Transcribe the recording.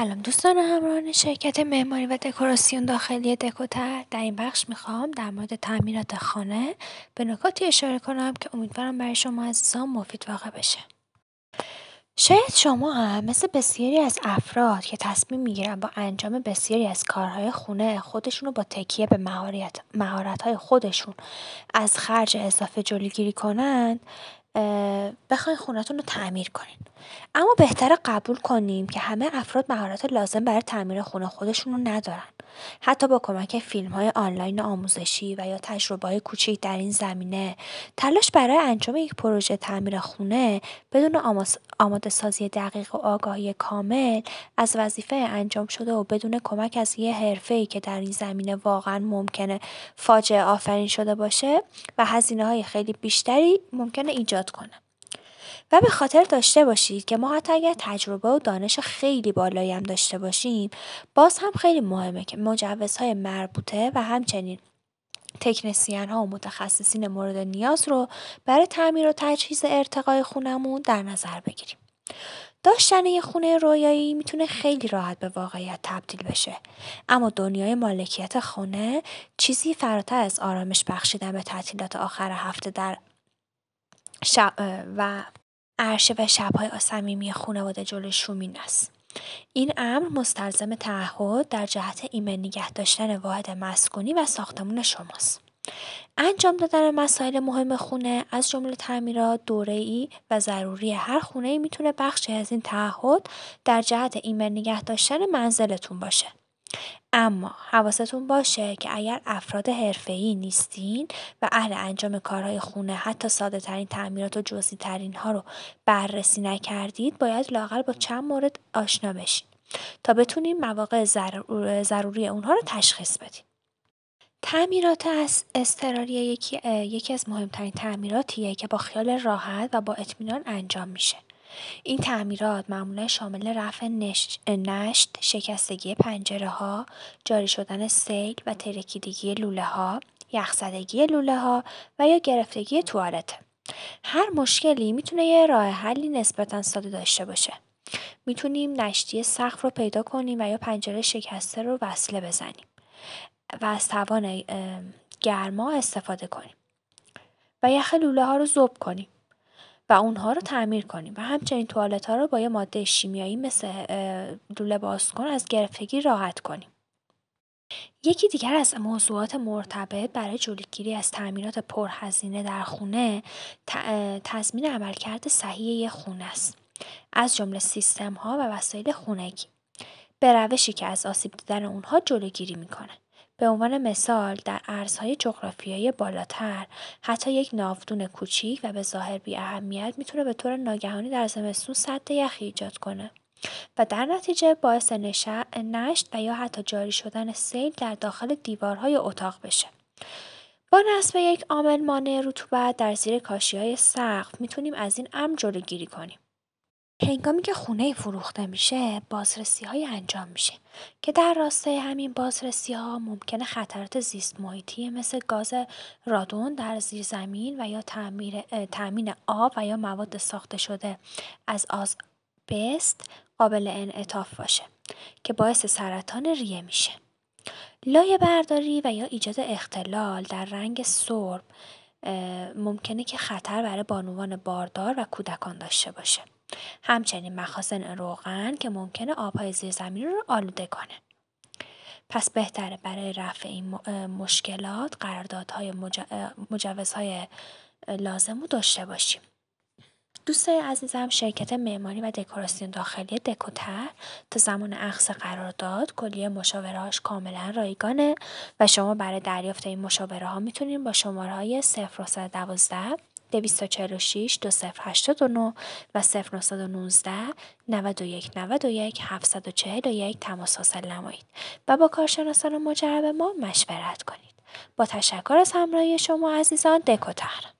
سلام دوستان همراهان شرکت معماری و دکوراسیون داخلی دکوتر. در این بخش می‌خوام در مورد تعمیرات خانه به نکاتی اشاره کنم که امیدوارم برای شما عزیزان مفید واقع بشه. شاید شما هم مثل بسیاری از افراد که تصمیم می‌گیرن با انجام بسیاری از کارهای خونه خودشون رو با تکیه به مهارت های خودشون از خرج اضافه جلوگیری کنند بخواین خونتون رو تعمیر کنین. اما بهتره قبول کنیم که همه افراد مهارت لازم برای تعمیر خونه خودشون رو ندارن. حتی با کمک فیلم های آنلاین آموزشی و یا تجربه های کوچیک در این زمینه تلاش برای انجام یک پروژه تعمیر خونه بدون آماده سازی دقیق و آگاهی کامل از وظیفه انجام شده و بدون کمک از یه حرفه که در این زمینه واقعا ممکنه فاجعه آفرین شده باشه و هزینه های خیلی بیشتری ممکنه ایجاد کنه و به خاطر داشته باشید که ما حتی اگر تجربه و دانش خیلی بالایی هم داشته باشیم باز هم خیلی مهمه که مجوزهای مربوطه و همچنین تکنسیان ها و متخصصین مورد نیاز رو برای تعمیر و تجهیز ارتقای خونمون در نظر بگیریم. داشتن یه خونه رویایی می‌تونه خیلی راحت به واقعیت تبدیل بشه اما دنیای مالکیت خونه چیزی فراتر از آرامش بخشیدن به تعطیلات آخر هفته در و عرشه و شبهای صمیمی خانواده جلوی شومین است. این امر مستلزم تعهد در جهت ایمن نگه داشتن واحد مسکونی و ساختمون شماست. انجام دادن مسائل مهم خونه از جمله تعمیرات ای و ضروری هر خونه ای می‌تونه بخشی از این تعهد در جهت ایمن نگه داشتن منزلتون باشه. اما حواستون باشه که اگر افراد حرفه‌ای نیستین و اهل انجام کارهای خونه حتی ساده ترین تعمیرات و جزئی ترین ها رو بررسی نکردید باید لاقل با چند مورد آشنا بشین تا بتونیم مواقع ضروری اونها رو تشخیص بدیم. تعمیرات از اضطراری یکی, یکی از مهمترین تعمیراتیه که با خیال راحت و با اطمینان انجام میشه. این تعمیرات معمولا شامل رفع نشت، شکستگی پنجره ها، جاری شدن سیل و ترکیدگی لوله ها، یخزدگی لوله ها و یا گرفتگی توالته. هر مشکلی می‌تونه یه راه حلی نسبتا ساده داشته باشه. می‌تونیم نشتی سقف رو پیدا کنیم و یا پنجره شکسته رو وصله بزنیم و از توان گرما استفاده کنیم و یخ لوله ها رو زوب کنیم و اونها رو تعمیر کنیم. و همچنین توالت ها رو با یه ماده شیمیایی مثل لوله بازکن از گرفتگی راحت کنیم. یکی دیگر از موضوعات مرتبط برای جلوگیری از تعمیرات پرهزینه در خونه تضمین عملکرد صحیح یک خونه است. از جمله سیستم ها و وسایل خونگی. به روشی که از آسیب دیدن اونها جلوگیری می‌کنه. به عنوان مثال در ارزهای جغرافیایی بالاتر حتی یک ناودون کوچیک و به ظاهر بی اهمیت می‌تونه به طور ناگهانی در زمستون سد یخی ایجاد کنه و در نتیجه باعث نشت و یا حتی جاری شدن سیل در داخل دیوارهای اتاق بشه. با نصب یک عامل مانع رطوبت در زیر کاشی های سقف می‌تونیم از این امر جلوگیری کنیم. هنگامی که خونه فروخته میشه های انجام میشه که در راستای همین ها ممکنه خطرات زیست محیطی مثل گاز رادون در زیر زمین و یا تامین آب و یا مواد ساخته شده از آزبست قابل انعطاف باشه که باعث سرطان ریه میشه. لایه برداری و یا ایجاد اختلال در رنگ سرب ممکنه که خطر برای بانوان باردار و کودکان داشته باشه. همچنین مخازن روغن که ممکنه آبهای زیرزمینی رو آلوده کنه. پس بهتره برای رفع این مشکلات قراردادهای مجوزهای لازم رو داشته باشیم. دوستای عزیزم شرکت معماری و دکوراسیون داخلی دکوتر تا زمان اخذ قرارداد کلیه مشاورهاش کاملا رایگانه و شما برای دریافت این مشاوره ها می‌تونید با شماره های 0312 246 2089 و 0919 91 91 741 تماس حاصل نمایید و با کارشناسان مجرب ما مشورت کنید. با تشکر از همراهی شما عزیزان دکوتر